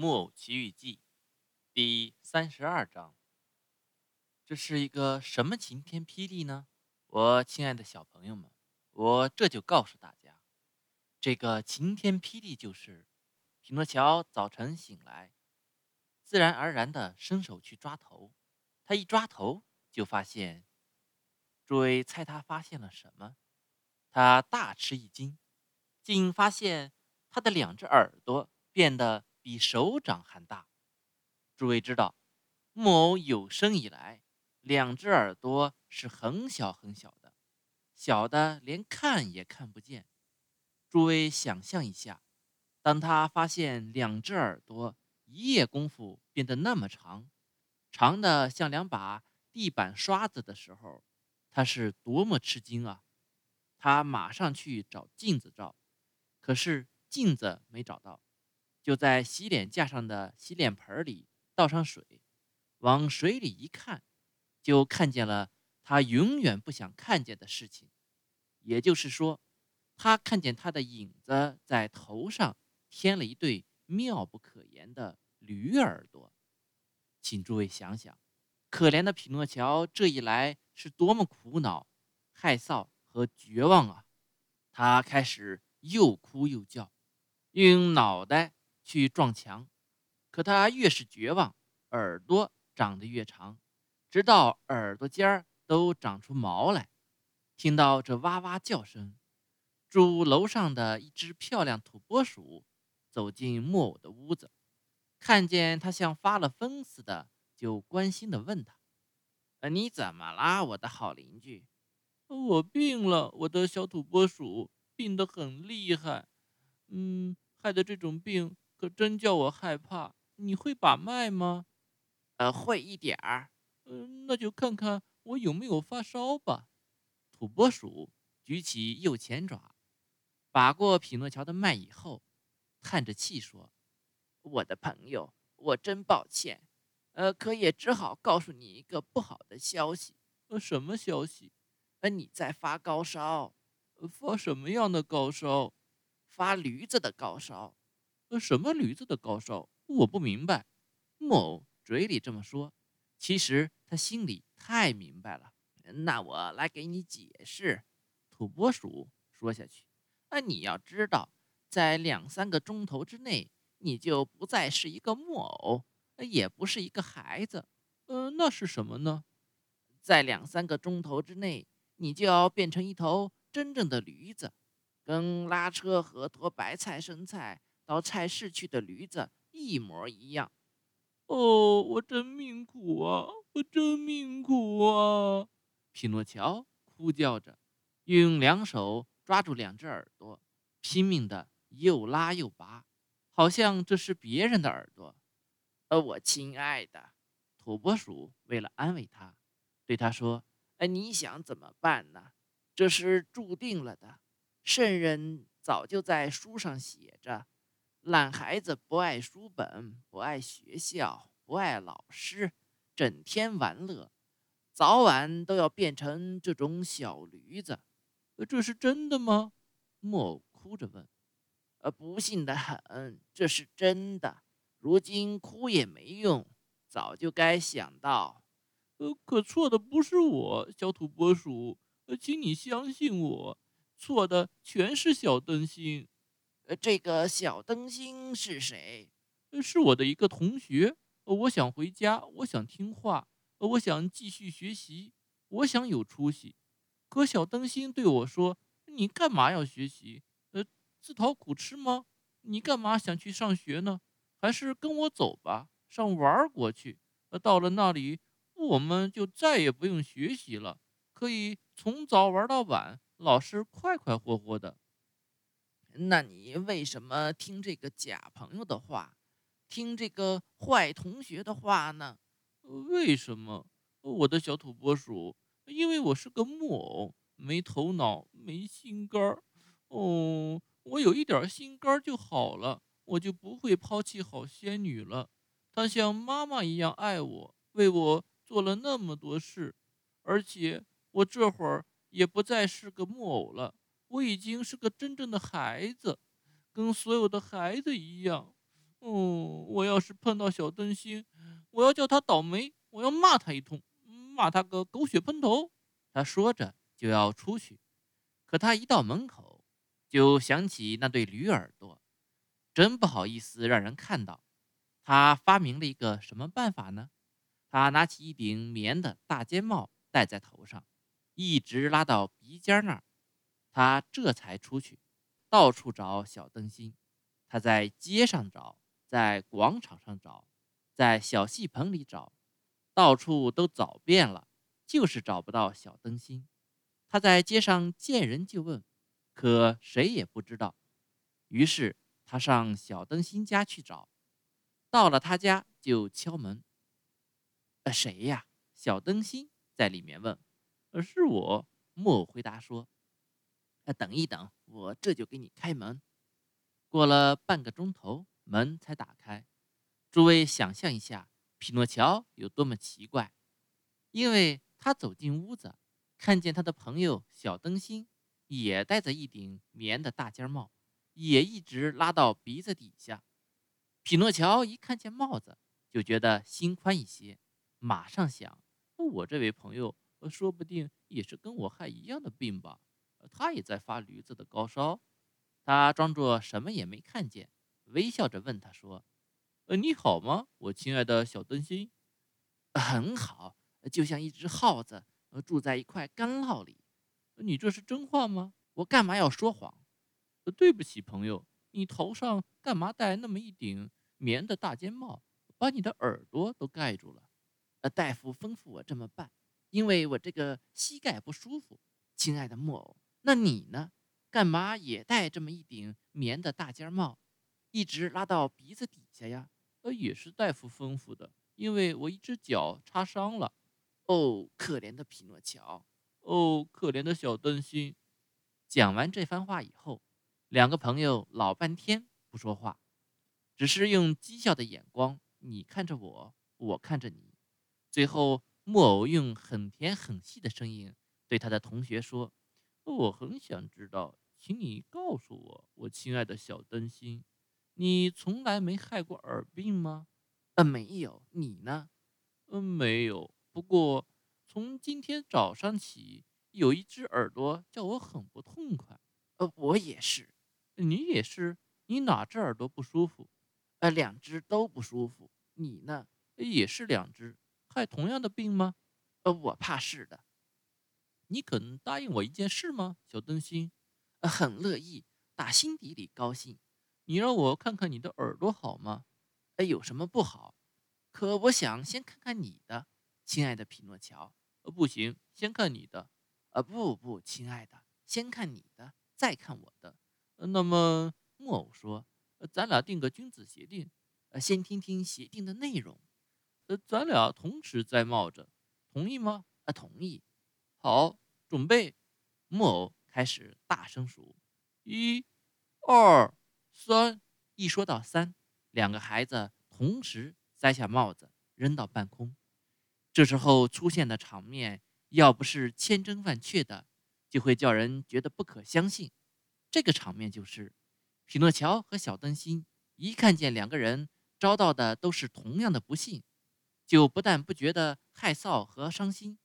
木偶奇遇记》第三十二章。这是一个什么晴天霹雳呢？我亲爱的小朋友们，我这就告诉大家，这个晴天霹雳就是匹诺乔早晨醒来，自然而然的伸手去抓头，他一抓头就发现，诸位猜他发现了什么？他大吃一惊，竟发现他的两只耳朵变得比手掌还大。诸位知道，木偶有生以来，两只耳朵是很小很小的，小的连看也看不见。诸位想象一下，当他发现两只耳朵一夜功夫变得那么长，长的像两把地板刷子的时候，他是多么吃惊啊！他马上去找镜子照，可是镜子没找到，就在洗脸架上的洗脸盆里倒上水，往水里一看，就看见了他永远不想看见的事情。也就是说，他看见他的影子在头上添了一对妙不可言的驴耳朵。请诸位想想，可怜的匹诺乔这一来是多么苦恼、害臊。和绝望啊！他开始又哭又叫，用脑袋去撞墙。可他越是绝望，耳朵长得越长，直到耳朵尖儿都长出毛来。听到这哇哇叫声，住楼上的一只漂亮土拨鼠走进木偶的屋子，看见他像发了疯似的，就关心地问他：“呃，你怎么啦，我的好邻居？”我病了，我的小土拨鼠病得很厉害，嗯，害得这种病可真叫我害怕。你会把脉吗？呃，会一点儿。嗯，那就看看我有没有发烧吧。土拨鼠举起右前爪，把过匹诺乔的脉以后，叹着气说：“我的朋友，我真抱歉，呃，可也只好告诉你一个不好的消息。呃，什么消息？”呃你在发高烧，发什么样的高烧？发驴子的高烧。呃，什么驴子的高烧？我不明白。木偶嘴里这么说，其实他心里太明白了。那我来给你解释。土拨鼠说下去。啊，你要知道，在两三个钟头之内，你就不再是一个木偶，也不是一个孩子。呃，那是什么呢？在两三个钟头之内。你就要变成一头真正的驴子，跟拉车和驮白菜、生菜到菜市去的驴子一模一样。哦，我真命苦啊！我真命苦啊！匹诺乔哭叫着，用两手抓住两只耳朵，拼命的又拉又拔，好像这是别人的耳朵。呃，我亲爱的土拨鼠为了安慰他，对他说。哎，你想怎么办呢？这是注定了的。圣人早就在书上写着：懒孩子不爱书本，不爱学校，不爱老师，整天玩乐，早晚都要变成这种小驴子。这是真的吗？木偶哭着问。呃，不幸的很，这是真的。如今哭也没用，早就该想到。呃，可错的不是我，小土拨鼠，呃，请你相信我，错的全是小灯芯。这个小灯芯是谁？是我的一个同学。我想回家，我想听话，我想继续学习，我想有出息。可小灯芯对我说：“你干嘛要学习？呃，自讨苦吃吗？你干嘛想去上学呢？还是跟我走吧，上玩国去。呃，到了那里。”我们就再也不用学习了，可以从早玩到晚，老师快快活活的。那你为什么听这个假朋友的话，听这个坏同学的话呢？为什么，我的小土拨鼠？因为我是个木偶，没头脑，没心肝儿。哦，我有一点心肝儿就好了，我就不会抛弃好仙女了。她像妈妈一样爱我，为我。做了那么多事，而且我这会儿也不再是个木偶了，我已经是个真正的孩子，跟所有的孩子一样。哦，我要是碰到小灯芯，我要叫他倒霉，我要骂他一通，骂他个狗血喷头。他说着就要出去，可他一到门口，就想起那对驴耳朵，真不好意思让人看到。他发明了一个什么办法呢？他拿起一顶棉的大尖帽戴在头上，一直拉到鼻尖那儿。他这才出去，到处找小灯芯。他在街上找，在广场上找，在小戏棚里找，到处都找遍了，就是找不到小灯芯。他在街上见人就问，可谁也不知道。于是他上小灯芯家去找，到了他家就敲门。呃，谁呀？小灯芯在里面问。呃，是我。木偶回答说。等一等，我这就给你开门。过了半个钟头，门才打开。诸位想象一下，匹诺乔有多么奇怪，因为他走进屋子，看见他的朋友小灯芯也戴着一顶棉的大尖帽，也一直拉到鼻子底下。匹诺乔一看见帽子，就觉得心宽一些，马上想：我这位朋友说不定也是跟我害一样的病吧。他也在发驴子的高烧，他装作什么也没看见，微笑着问他说：“呃，你好吗，我亲爱的小灯芯？很好，就像一只耗子，住在一块干酪里。你这是真话吗？我干嘛要说谎？对不起，朋友，你头上干嘛戴那么一顶棉的大尖帽，把你的耳朵都盖住了？呃，大夫吩咐我这么办，因为我这个膝盖不舒服。亲爱的木偶。那你呢？干嘛也戴这么一顶棉的大尖帽，一直拉到鼻子底下呀？呃，也是大夫吩咐的，因为我一只脚擦伤了。哦，可怜的匹诺乔！哦，可怜的小灯芯！讲完这番话以后，两个朋友老半天不说话，只是用讥笑的眼光，你看着我，我看着你。最后，木偶用很甜很细的声音对他的同学说。我很想知道，请你告诉我，我亲爱的小灯芯，你从来没害过耳病吗？呃，没有。你呢？嗯，没有。不过从今天早上起，有一只耳朵叫我很不痛快。呃，我也是。你也是？你哪只耳朵不舒服？呃，两只都不舒服。你呢？也是两只，害同样的病吗？呃，我怕是的。你肯答应我一件事吗，小灯芯？很乐意，打心底里高兴。你让我看看你的耳朵好吗？哎，有什么不好？可我想先看看你的，亲爱的匹诺乔。呃，不行，先看你的。呃，不不，亲爱的，先看你的，再看我的。那么木偶说：“咱俩定个君子协定，呃，先听听协定的内容。呃，咱俩同时摘帽子，同意吗？啊，同意。好。”准备，木偶开始大声数：一、二、三。一说到三，两个孩子同时摘下帽子扔到半空。这时候出现的场面，要不是千真万确的，就会叫人觉得不可相信。这个场面就是，匹诺乔和小灯芯一看见两个人遭到的都是同样的不幸，就不但不觉得害臊和伤心。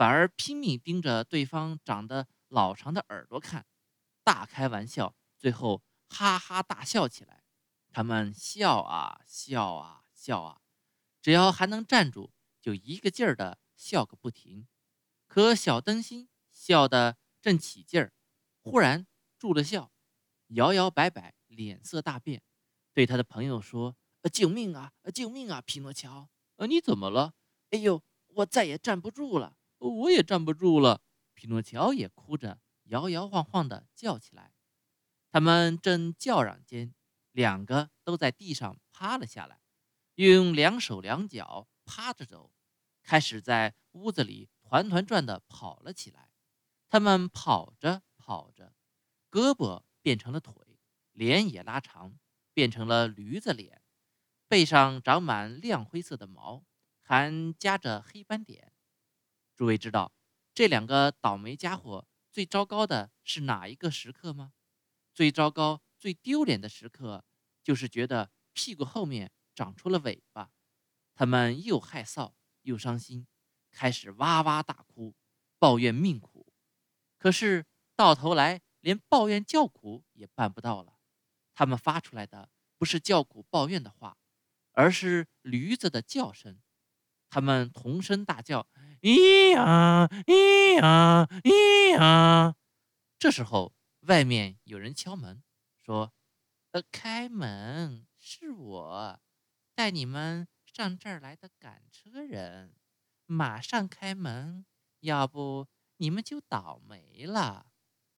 反而拼命盯着对方长得老长的耳朵看，大开玩笑，最后哈哈大笑起来。他们笑啊笑啊笑啊，只要还能站住，就一个劲儿的笑个不停。可小灯芯笑得正起劲儿，忽然住了笑，摇摇摆摆，脸色大变，对他的朋友说：“救命啊！救命啊！匹诺乔，呃，你怎么了？哎呦，我再也站不住了。”我也站不住了，匹诺乔也哭着，摇摇晃晃地叫起来。他们正叫嚷间，两个都在地上趴了下来，用两手两脚趴着走，开始在屋子里团团转地跑了起来。他们跑着跑着，胳膊变成了腿，脸也拉长，变成了驴子脸，背上长满亮灰色的毛，还夹着黑斑点。诸位知道这两个倒霉家伙最糟糕的是哪一个时刻吗？最糟糕、最丢脸的时刻，就是觉得屁股后面长出了尾巴，他们又害臊又伤心，开始哇哇大哭，抱怨命苦。可是到头来，连抱怨叫苦也办不到了。他们发出来的不是叫苦抱怨的话，而是驴子的叫声。他们同声大叫：“咿呀，咿呀，咿呀！”这时候，外面有人敲门，说：“呃，开门，是我，带你们上这儿来的赶车人，马上开门，要不你们就倒霉了。”